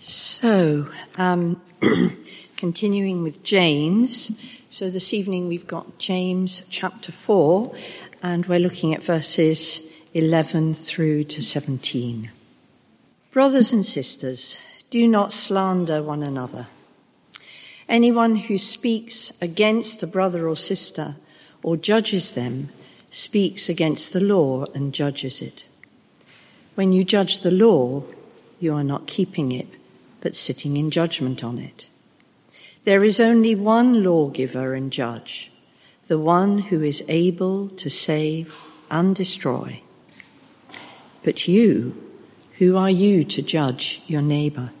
So, um, continuing with James. So, this evening we've got James chapter 4, and we're looking at verses 11 through to 17. Brothers and sisters, do not slander one another. Anyone who speaks against a brother or sister or judges them speaks against the law and judges it. When you judge the law, you are not keeping it but sitting in judgment on it. There is only one lawgiver and judge, the one who is able to save and destroy. But you, who are you to judge your neighbor?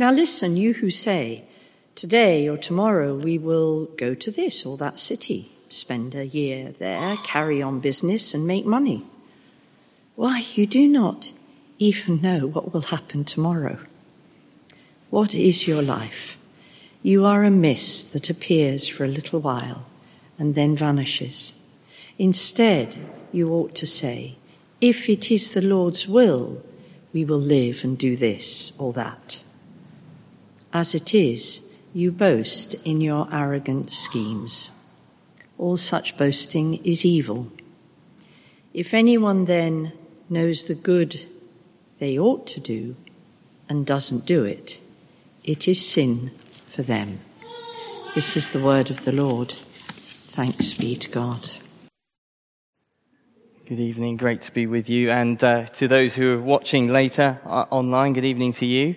Now listen, you who say, today or tomorrow we will go to this or that city, spend a year there, carry on business and make money. Why, you do not even know what will happen tomorrow. What is your life? You are a mist that appears for a little while and then vanishes. Instead, you ought to say, if it is the Lord's will, we will live and do this or that. As it is, you boast in your arrogant schemes. All such boasting is evil. If anyone then knows the good they ought to do and doesn't do it, it is sin for them. This is the word of the Lord. Thanks be to God. Good evening. Great to be with you. And uh, to those who are watching later uh, online, good evening to you.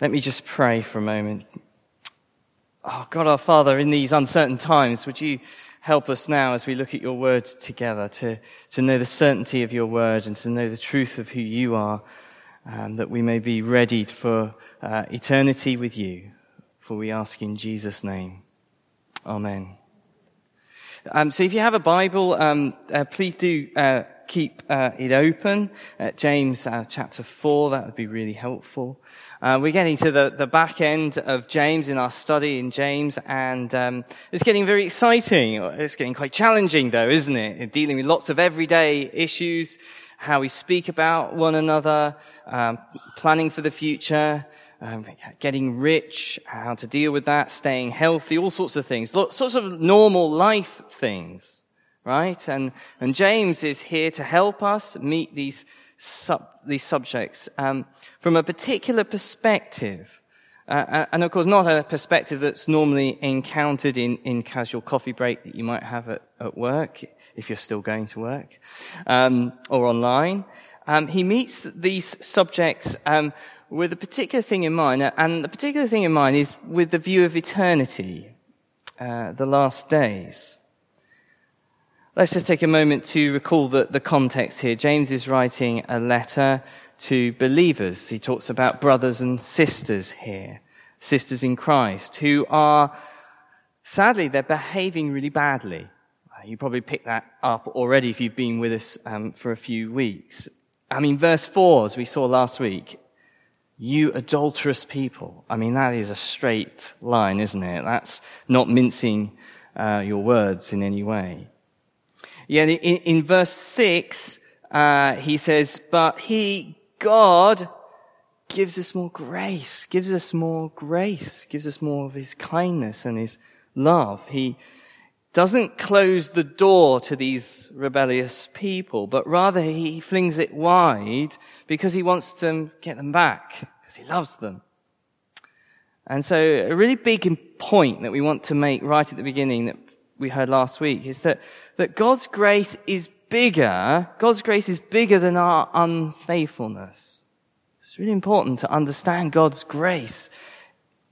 Let me just pray for a moment. Oh, God our Father, in these uncertain times, would you help us now as we look at your word together to, to know the certainty of your word and to know the truth of who you are um, that we may be ready for uh, eternity with you. For we ask in Jesus' name. Amen. Um, so if you have a Bible, um, uh, please do uh, keep uh, it open James uh, chapter 4. That would be really helpful. Uh, we're getting to the, the back end of James in our study in James, and um, it's getting very exciting. It's getting quite challenging, though, isn't it? Dealing with lots of everyday issues, how we speak about one another, um, planning for the future, um, getting rich, how to deal with that, staying healthy, all sorts of things, sorts of normal life things, right? And and James is here to help us meet these sub, these subjects um, from a particular perspective. Uh, and of course, not a perspective that's normally encountered in, in casual coffee break that you might have at, at work, if you're still going to work, um, or online um, he meets these subjects um, with a particular thing in mind, and the particular thing in mind is with the view of eternity, uh, the last days. Let's just take a moment to recall the, the context here. James is writing a letter to believers. He talks about brothers and sisters here, sisters in Christ, who are, sadly, they're behaving really badly. You probably picked that up already if you've been with us um, for a few weeks. I mean, verse 4, as we saw last week, you adulterous people. I mean, that is a straight line, isn't it? That's not mincing uh, your words in any way. Yeah, in, in verse 6, uh, he says, but he, God, gives us more grace, gives us more grace, gives us more of his kindness and his love. He doesn't close the door to these rebellious people, but rather he flings it wide because he wants to get them back, because he loves them. And so a really big point that we want to make right at the beginning that we heard last week is that, that God's grace is bigger, God's grace is bigger than our unfaithfulness. It's really important to understand God's grace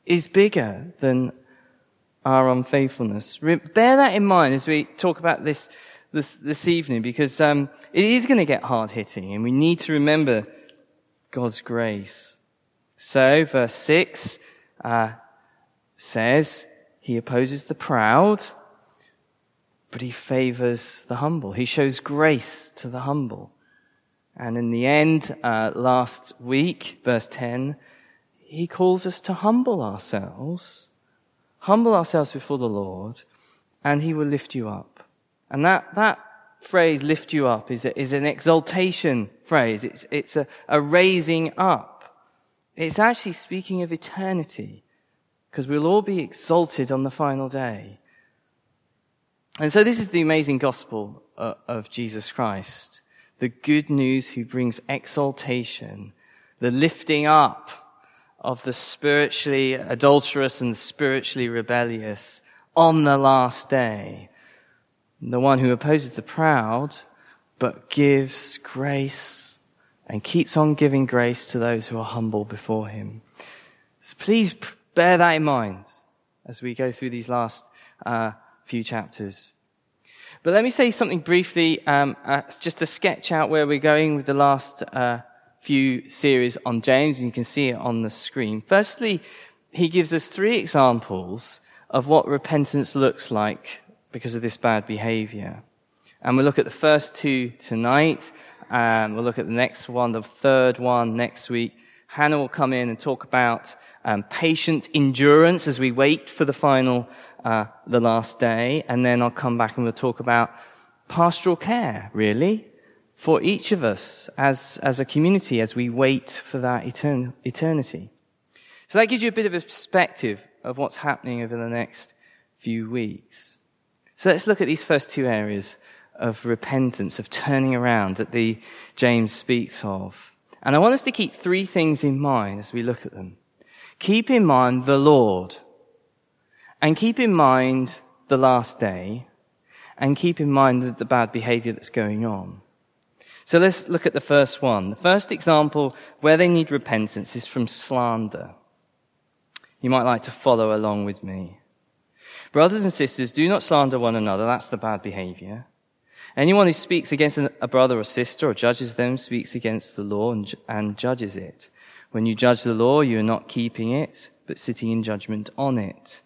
is bigger than our unfaithfulness. Bear that in mind as we talk about this this, this evening, because um, it is going to get hard hitting, and we need to remember God's grace. So, verse six uh, says, "He opposes the proud, but he favors the humble. He shows grace to the humble." And in the end, uh, last week, verse ten, he calls us to humble ourselves humble ourselves before the Lord, and He will lift you up. And that, that phrase, lift you up, is, a, is an exaltation phrase. It's, it's a, a raising up. It's actually speaking of eternity because we'll all be exalted on the final day. And so this is the amazing gospel uh, of Jesus Christ. The good news who brings exaltation, the lifting up of the spiritually adulterous and spiritually rebellious on the last day. The one who opposes the proud, but gives grace and keeps on giving grace to those who are humble before him. So please bear that in mind as we go through these last uh, few chapters. But let me say something briefly, um, uh, just to sketch out where we're going with the last uh, few series on James, and you can see it on the screen. Firstly, he gives us three examples of what repentance looks like because of this bad behavior. And we'll look at the first two tonight, and we'll look at the next one, the third one next week. Hannah will come in and talk about um, patient endurance as we wait for the final, uh, the last day, and then I'll come back and we'll talk about pastoral care, really, for each of us as, as a community as we wait for that etern- eternity. So that gives you a bit of a perspective of what's happening over the next few weeks. So let's look at these first two areas of repentance, of turning around that the James speaks of. And I want us to keep three things in mind as we look at them. Keep in mind the Lord, and keep in mind the last day, and keep in mind the, bad behavior that's going on. So let's look at the first one. The first example where they need repentance is from slander. You might like to follow along with me. Brothers and sisters, do not slander one another. That's the bad behavior. Anyone who speaks against a brother or sister or judges them speaks against the law and, judges it. When you judge the law, you are not keeping it, but sitting in judgment on it.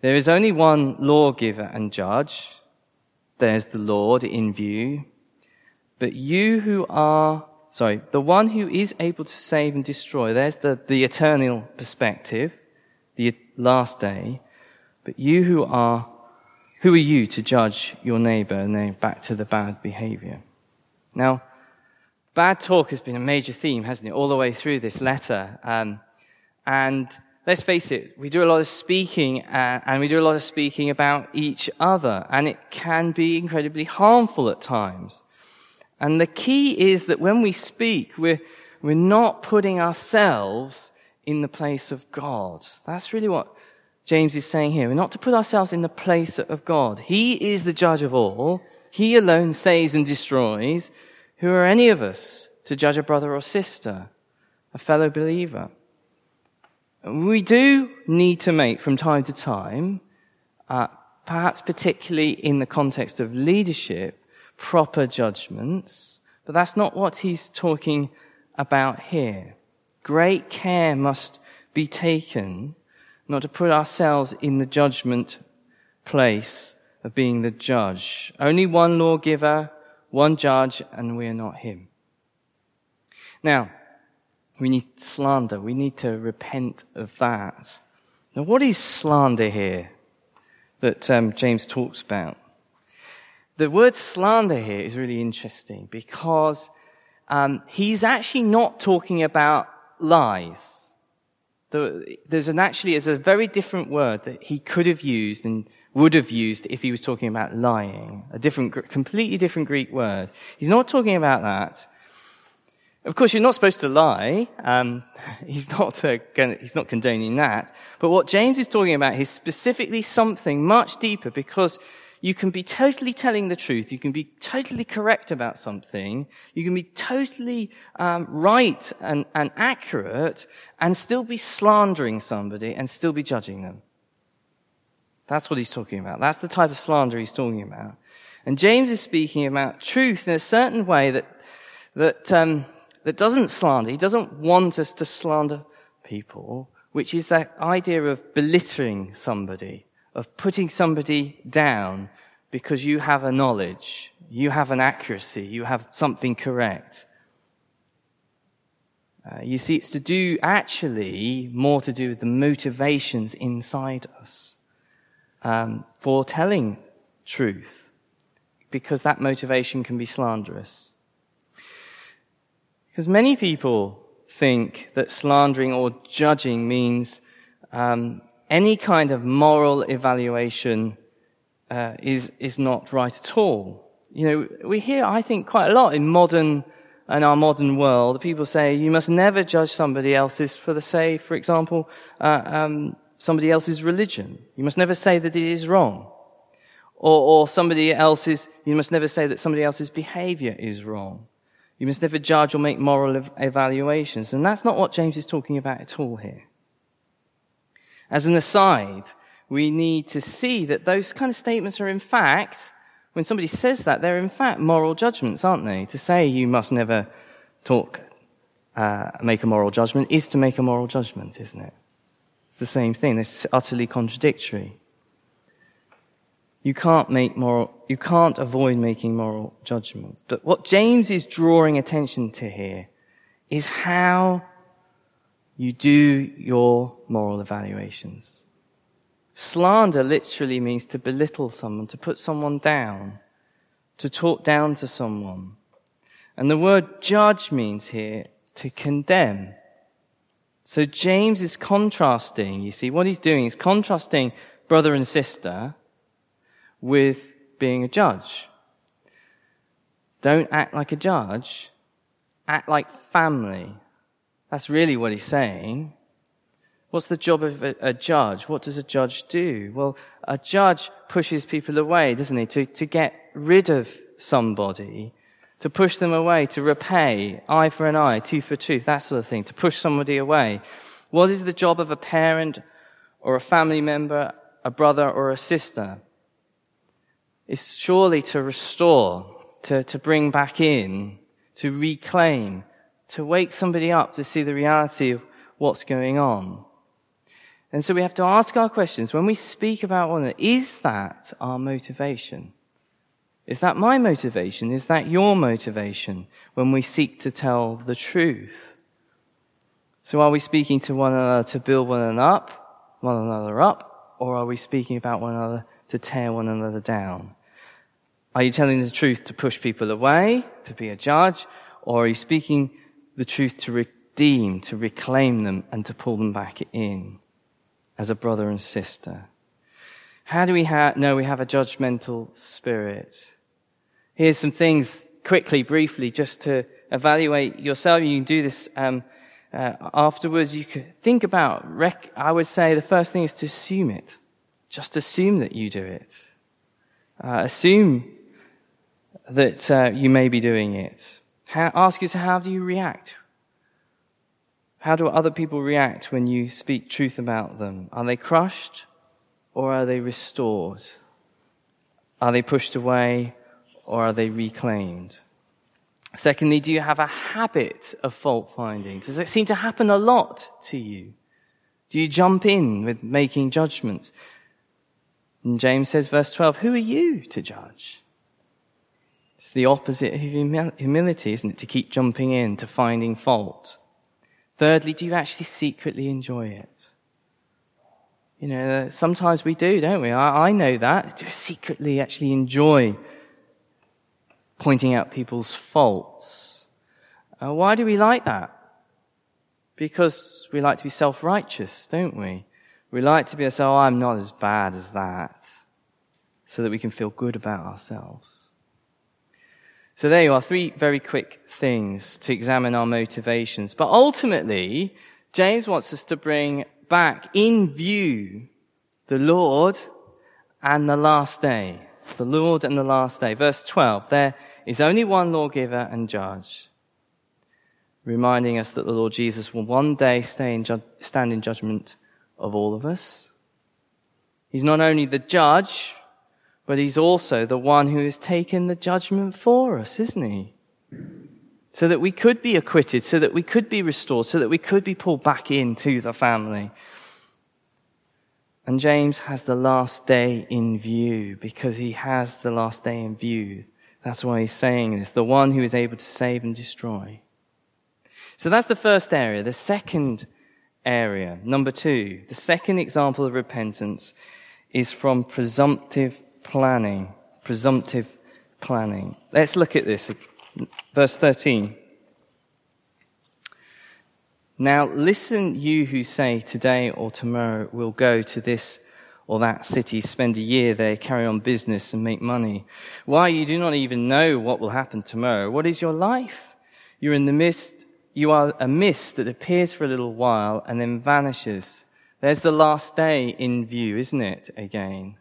There is only one lawgiver and judge. There's the Lord in view. But you who are, sorry, the one who is able to save and destroy, there's the, the eternal perspective, the last day. But you who are, who are you to judge your neighbor? And then back to the bad behavior. Now, bad talk has been a major theme, hasn't it, all the way through this letter. Um, and let's face it, we do a lot of speaking, uh, and we do a lot of speaking about each other, and it can be incredibly harmful at times. And the key is that when we speak, we're, we're not putting ourselves in the place of God. That's really what James is saying here. We're not to put ourselves in the place of God. He is the judge of all. He alone saves and destroys. Who are any of us to judge a brother or sister, a fellow believer? We do need to make from time to time, uh, perhaps particularly in the context of leadership, proper judgments, but that's not what he's talking about here. Great care must be taken not to put ourselves in the judgment place of being the judge. Only one lawgiver, one judge, and we are not him. Now, we need slander. We need to repent of that. Now, what is slander here that um, James talks about? The word slander here is really interesting because um, he's actually not talking about lies. There's an actually, there's a very different word that he could have used and would have used if he was talking about lying. A different, completely different Greek word. He's not talking about that. Of course, you're not supposed to lie. Um, he's not uh, he's not condoning that. But what James is talking about is specifically something much deeper because you can be totally telling the truth. You can be totally correct about something. You can be totally um, right and, and accurate and still be slandering somebody and still be judging them. That's what he's talking about. That's the type of slander he's talking about. And James is speaking about truth in a certain way that, that, um, that doesn't slander. He doesn't want us to slander people, which is that idea of belittling somebody of putting somebody down because you have a knowledge, you have an accuracy, you have something correct. Uh, you see, it's to do actually more to do with the motivations inside us um, for telling truth, because that motivation can be slanderous. Because many people think that slandering or judging means um, any kind of moral evaluation uh, is is not right at all. You know, we hear, I think, quite a lot in modern in our modern world. People say you must never judge somebody else's for the say, for example, uh, um, somebody else's religion. You must never say that it is wrong, or, or somebody else's. You must never say that somebody else's behaviour is wrong. You must never judge or make moral ev- evaluations, and that's not what James is talking about at all here. As an aside, we need to see that those kind of statements are in fact, when somebody says that, they're in fact moral judgments, aren't they? To say you must never talk, uh, make a moral judgment is to make a moral judgment, isn't it? It's the same thing. It's utterly contradictory. You can't make moral, you can't avoid making moral judgments. But what James is drawing attention to here is how you do your moral evaluations. Slander literally means to belittle someone, to put someone down, to talk down to someone. And the word judge means here to condemn. So James is contrasting, you see, what he's doing is contrasting brother and sister with being a judge. Don't act like a judge, act like family. That's really what he's saying. What's the job of a, a, judge? What does a judge do? Well, a judge pushes people away, doesn't he? To, to get rid of somebody, to push them away, to repay, eye for an eye, tooth for tooth, that sort of thing, to push somebody away. What is the job of a parent or a family member, a brother or a sister? It's surely to restore, to, to bring back in, to reclaim, to wake somebody up to see the reality of what's going on. And so we have to ask our questions when we speak about one another, is that our motivation? Is that my motivation? Is that your motivation when we seek to tell the truth? So are we speaking to one another to build one another up, one another up, or are we speaking about one another to tear one another down? Are you telling the truth to push people away, to be a judge, or are you speaking the truth to redeem, to reclaim them, and to pull them back in? as a brother and sister? How do we ha- know we have a judgmental spirit? Here's some things quickly, briefly, just to evaluate yourself. You can do this um, uh, afterwards. You could think about. Rec- I would say the first thing is to assume it. Just assume that you do it. Uh, assume that uh, you may be doing it. How, ask yourself, how do you react how do other people react when you speak truth about them? Are they crushed or are they restored? Are they pushed away or are they reclaimed? Secondly, do you have a habit of fault finding? Does it seem to happen a lot to you? Do you jump in with making judgments? And James says, verse 12, who are you to judge? It's the opposite of humility, isn't it? To keep jumping in, to finding fault. Thirdly, do you actually secretly enjoy it? You know, sometimes we do, don't we? I, I know that. Do we secretly actually enjoy pointing out people's faults? Uh, why do we like that? Because we like to be self-righteous, don't we? We like to be say, oh, I'm not as bad as that. So that we can feel good about ourselves. So there you are, three very quick things to examine our motivations. But ultimately, James wants us to bring back in view the Lord and the last day. The Lord and the last day. Verse 12, there is only one lawgiver and judge, reminding us that the Lord Jesus will one day in ju- stand in judgment of all of us. He's not only the judge, but he's also the one who has taken the judgment for us, isn't he? So that we could be acquitted, so that we could be restored, so that we could be pulled back into the family. And James has the last day in view because he has the last day in view. That's why he's saying this. The one who is able to save and destroy. So that's the first area. The second area, number two, the second example of repentance is from presumptive planning, presumptive planning. Let's look at this. Verse 13. Now listen, you who say today or tomorrow we'll go to this or that city, spend a year there, carry on business and make money. Why you do not even know what will happen tomorrow. What is your life? You're in the mist, you are a mist that appears for a little while and then vanishes. There's the last day in view, isn't it, again?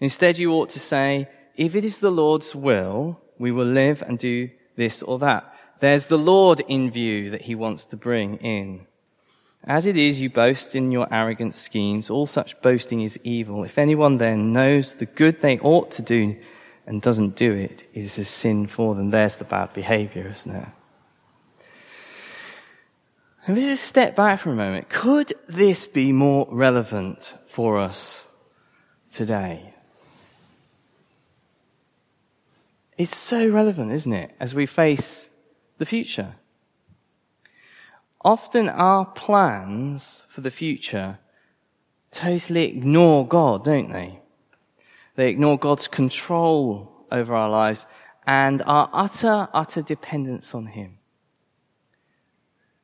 Instead, you ought to say, if it is the Lord's will, we will live and do this or that. There's the Lord in view that he wants to bring in. As it is, you boast in your arrogant schemes. All such boasting is evil. If anyone then knows the good they ought to do and doesn't do it, it is a sin for them. There's the bad behavior, isn't it? And we just step back for a moment. Could this be more relevant for us today? It's so relevant, isn't it, as we face the future? Often our plans for the future totally ignore God, don't they? They ignore God's control over our lives and our utter, utter dependence on Him.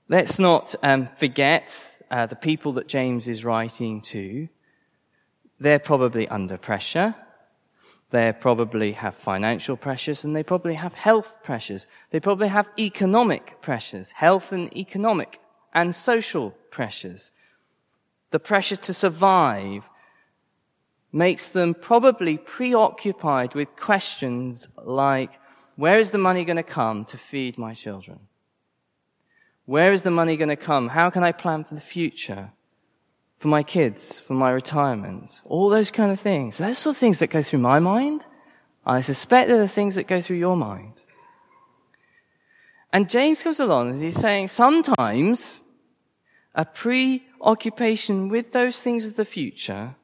Let's not um, forget uh, the people that James is writing to. They're probably under pressure. They probably have financial pressures and they probably have health pressures. They probably have economic pressures, health and economic and social pressures. The pressure to survive makes them probably preoccupied with questions like, where is the money going to come to feed my children? Where is the money going to come? How can I plan for the future? For my kids, for my retirement? All those kind of things. Those are things that go through my mind. I suspect they're the things that go through your mind. And James comes along and he's saying sometimes a preoccupation with those things of the future,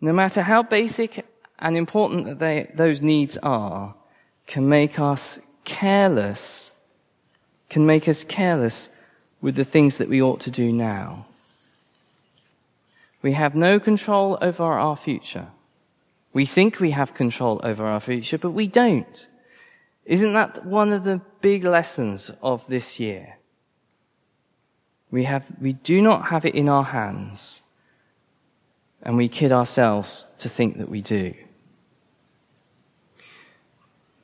no matter how basic and important that they, those needs are, can make us careless can make us careless with the things that we ought to do now. We have no control over our future. We think we have control over our future, but we don't. Isn't that one of the big lessons of this year? We have, we do not have it in our hands, and we kid ourselves to think that we do.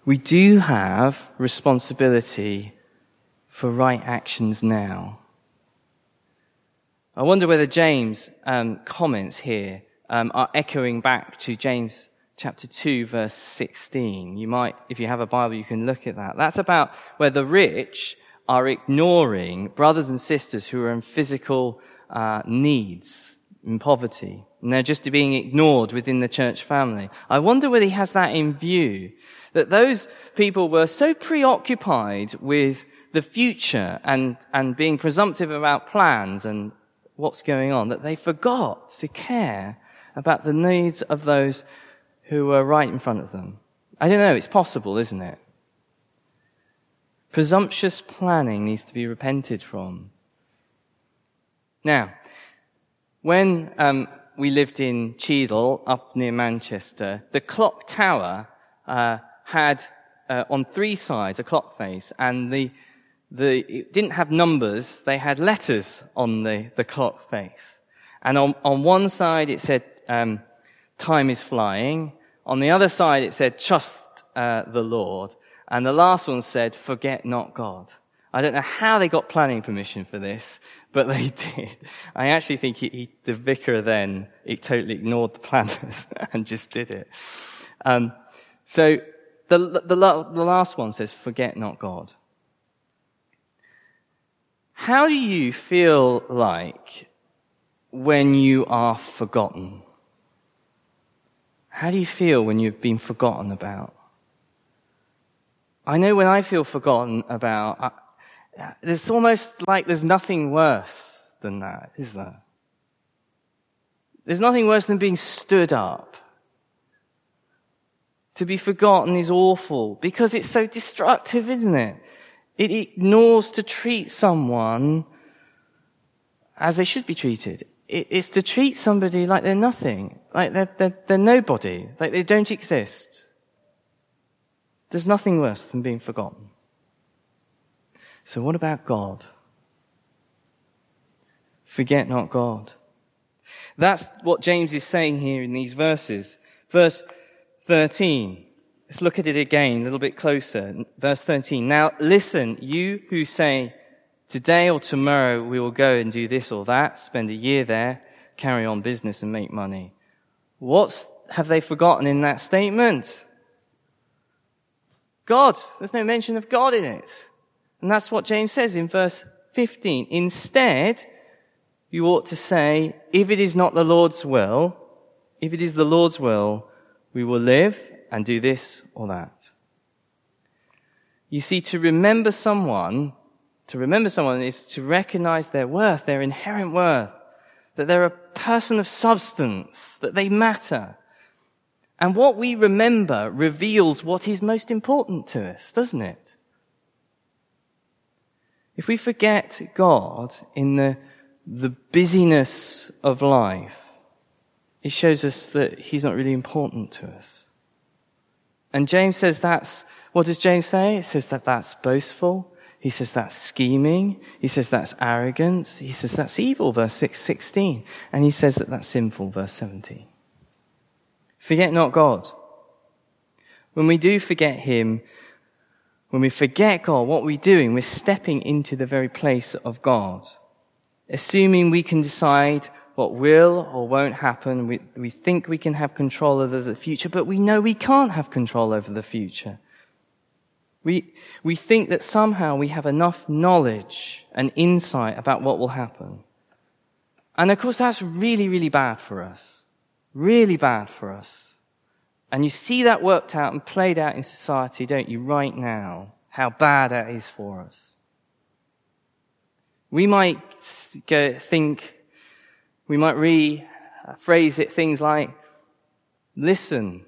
We do have responsibility for right actions now. I wonder whether James' um, comments here um, are echoing back to James chapter 2 verse 16. You might, if you have a Bible, you can look at that. That's about where the rich are ignoring brothers and sisters who are in physical uh, needs, in poverty, and they're just being ignored within the church family. I wonder whether he has that in view, that those people were so preoccupied with the future and, and being presumptive about plans and what's going on, that they forgot to care about the needs of those who were right in front of them. I don't know, it's possible, isn't it? Presumptuous planning needs to be repented from. Now, when um, we lived in Cheadle, up near Manchester, the clock tower uh, had uh, on three sides a clock face, and the the, it didn't have numbers, they had letters on the, the clock face. And on, on one side it said, um, time is flying. On the other side it said, trust uh, the Lord. And the last one said, forget not God. I don't know how they got planning permission for this, but they did. I actually think he, he, the vicar then, he totally ignored the planners and just did it. Um, so the, the, the last one says, forget not God. How do you feel like when you are forgotten? How do you feel when you've been forgotten about? I know when I feel forgotten about, I, it's almost like there's nothing worse than that, is there? There's nothing worse than being stood up. To be forgotten is awful because it's so destructive, isn't it? It ignores to treat someone as they should be treated. It's to treat somebody like they're nothing, like they're, they're, they're nobody, like they don't exist. There's nothing worse than being forgotten. So what about God? Forget not God. That's what James is saying here in these verses. Verse 13. Let's look at it again a little bit closer. Verse 13. Now listen, you who say, today or tomorrow we will go and do this or that, spend a year there, carry on business and make money. What have they forgotten in that statement? God. There's no mention of God in it. And that's what James says in verse 15. Instead, you ought to say, if it is not the Lord's will, if it is the Lord's will, we will live and do this or that. You see, to remember someone, to remember someone is to recognize their worth, their inherent worth, that they're a person of substance, that they matter. And what we remember reveals what is most important to us, doesn't it? If we forget God in the, the busyness of life, it shows us that He's not really important to us. And James says that's, what does James say? He says that that's boastful. He says that's scheming. He says that's arrogance. He says that's evil, verse 6, 16. And he says that that's sinful, verse 17. Forget not God. When we do forget Him, when we forget God, what we're doing, we're stepping into the very place of God. Assuming we can decide what will or won't happen. We, we think we can have control over the future, but we know we can't have control over the future. We, we think that somehow we have enough knowledge and insight about what will happen. And of course, that's really, really bad for us. Really bad for us. And you see that worked out and played out in society, don't you, right now? How bad that is for us. We might go think we might rephrase it things like, listen,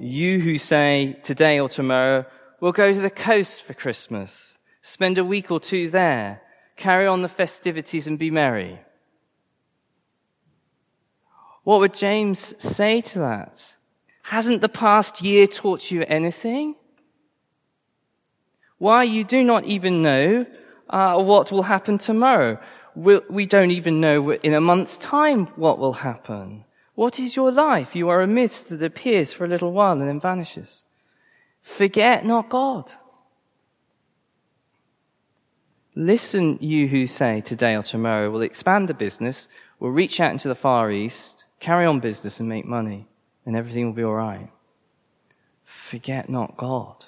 you who say today or tomorrow, we'll go to the coast for Christmas, spend a week or two there, carry on the festivities and be merry. What would James say to that? Hasn't the past year taught you anything? Why you do not even know uh, what will happen tomorrow we'll, we don't even know in a month's time what will happen. What is your life? You are a mist that appears for a little while and then vanishes. Forget not God. Listen, you who say today or tomorrow we'll expand the business, we'll reach out into the Far East, carry on business and make money, and everything will be alright. Forget not God.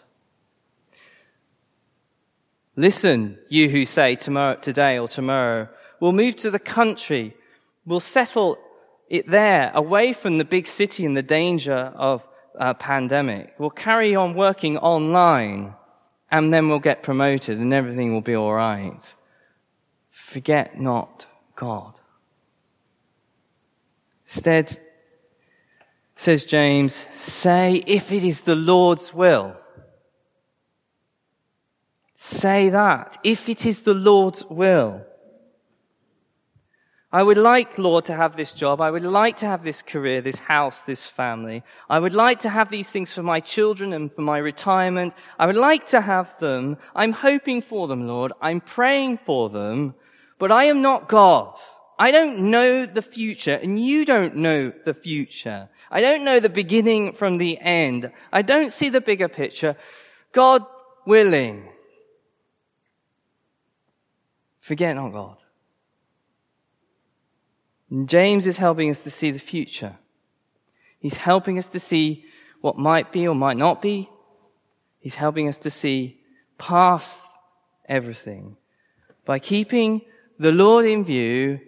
Listen, you who say tomorrow, today or tomorrow We'll move to the country. We'll settle it there, away from the big city and the danger of a pandemic. We'll carry on working online and then we'll get promoted and everything will be all right. Forget not God. Instead, says James, say if it is the Lord's will. Say that. If it is the Lord's will. I would like, Lord, to have this job. I would like to have this career, this house, this family. I would like to have these things for my children and for my retirement. I would like to have them. I'm hoping for them, Lord. I'm praying for them, but I am not God. I don't know the future and you don't know the future. I don't know the beginning from the end. I don't see the bigger picture. God willing. Forget not God. And James is helping us to see the future. He's helping us to see what might be or might not be. He's helping us to see past everything by keeping the Lord in view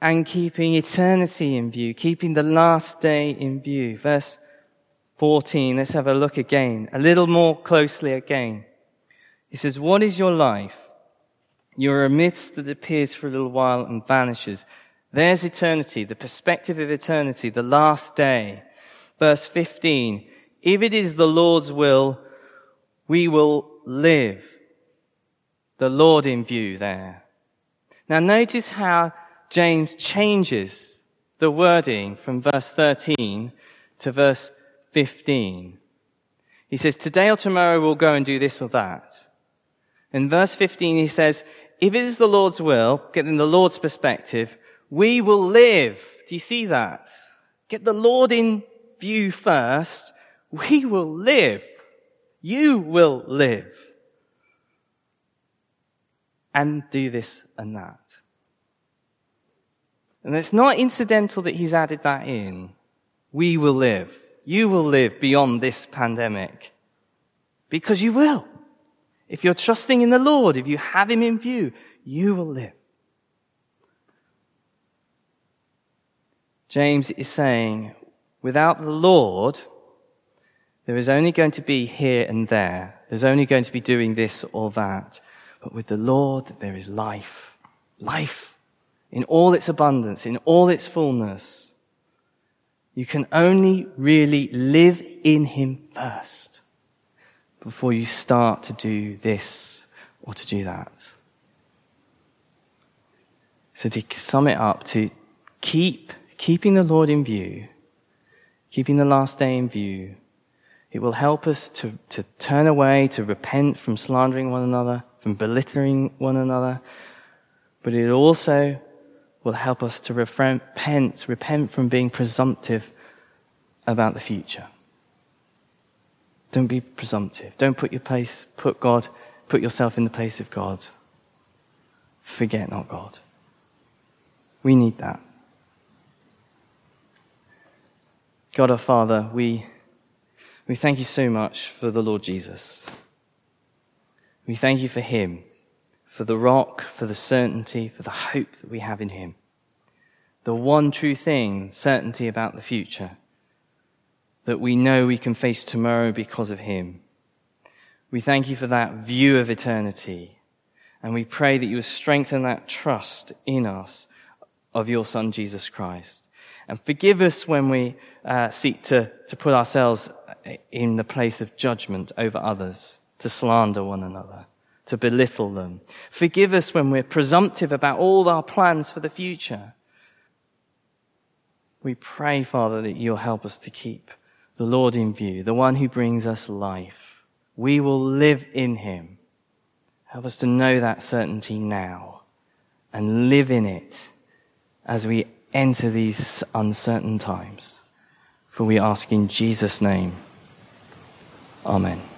and keeping eternity in view, keeping the last day in view. Verse 14, let's have a look again, a little more closely again. He says, What is your life? You're a mist that appears for a little while and vanishes. There's eternity, the perspective of eternity, the last day. Verse 15. If it is the Lord's will, we will live. The Lord in view there. Now notice how James changes the wording from verse 13 to verse 15. He says, today or tomorrow we'll go and do this or that. In verse 15 he says, if it is the Lord's will, getting the Lord's perspective, we will live. Do you see that? Get the Lord in view first. We will live. You will live. And do this and that. And it's not incidental that he's added that in. We will live. You will live beyond this pandemic. Because you will. If you're trusting in the Lord, if you have Him in view, you will live. James is saying, without the Lord, there is only going to be here and there. There's only going to be doing this or that. But with the Lord, there is life. Life in all its abundance, in all its fullness. You can only really live in Him first before you start to do this or to do that. So to sum it up, to keep keeping the Lord in view, keeping the last day in view, it will help us to, to turn away, to repent from slandering one another, from belittling one another, but it also will help us to repent, repent from being presumptive about the future. Don't be presumptive. Don't put your place, put God, put yourself in the place of God. Forget not God. We need that. God our Father, we, we thank you so much for the Lord Jesus. We thank you for him, for the rock, for the certainty, for the hope that we have in him. The one true thing, certainty about the future that we know we can face tomorrow because of Him. We thank you for that view of eternity. And we pray that you will strengthen that trust in us of your Son, Jesus Christ. And forgive us when we uh, seek to, to put ourselves in the place of judgment over others, to slander one another, to belittle them. Forgive us when we're presumptive about all our plans for the future. We pray, Father, that you'll help us to keep the Lord in view, the one who brings us life. We will live in him. Help us to know that certainty now and live in it as we enter these uncertain times. For we ask in Jesus' name. Amen.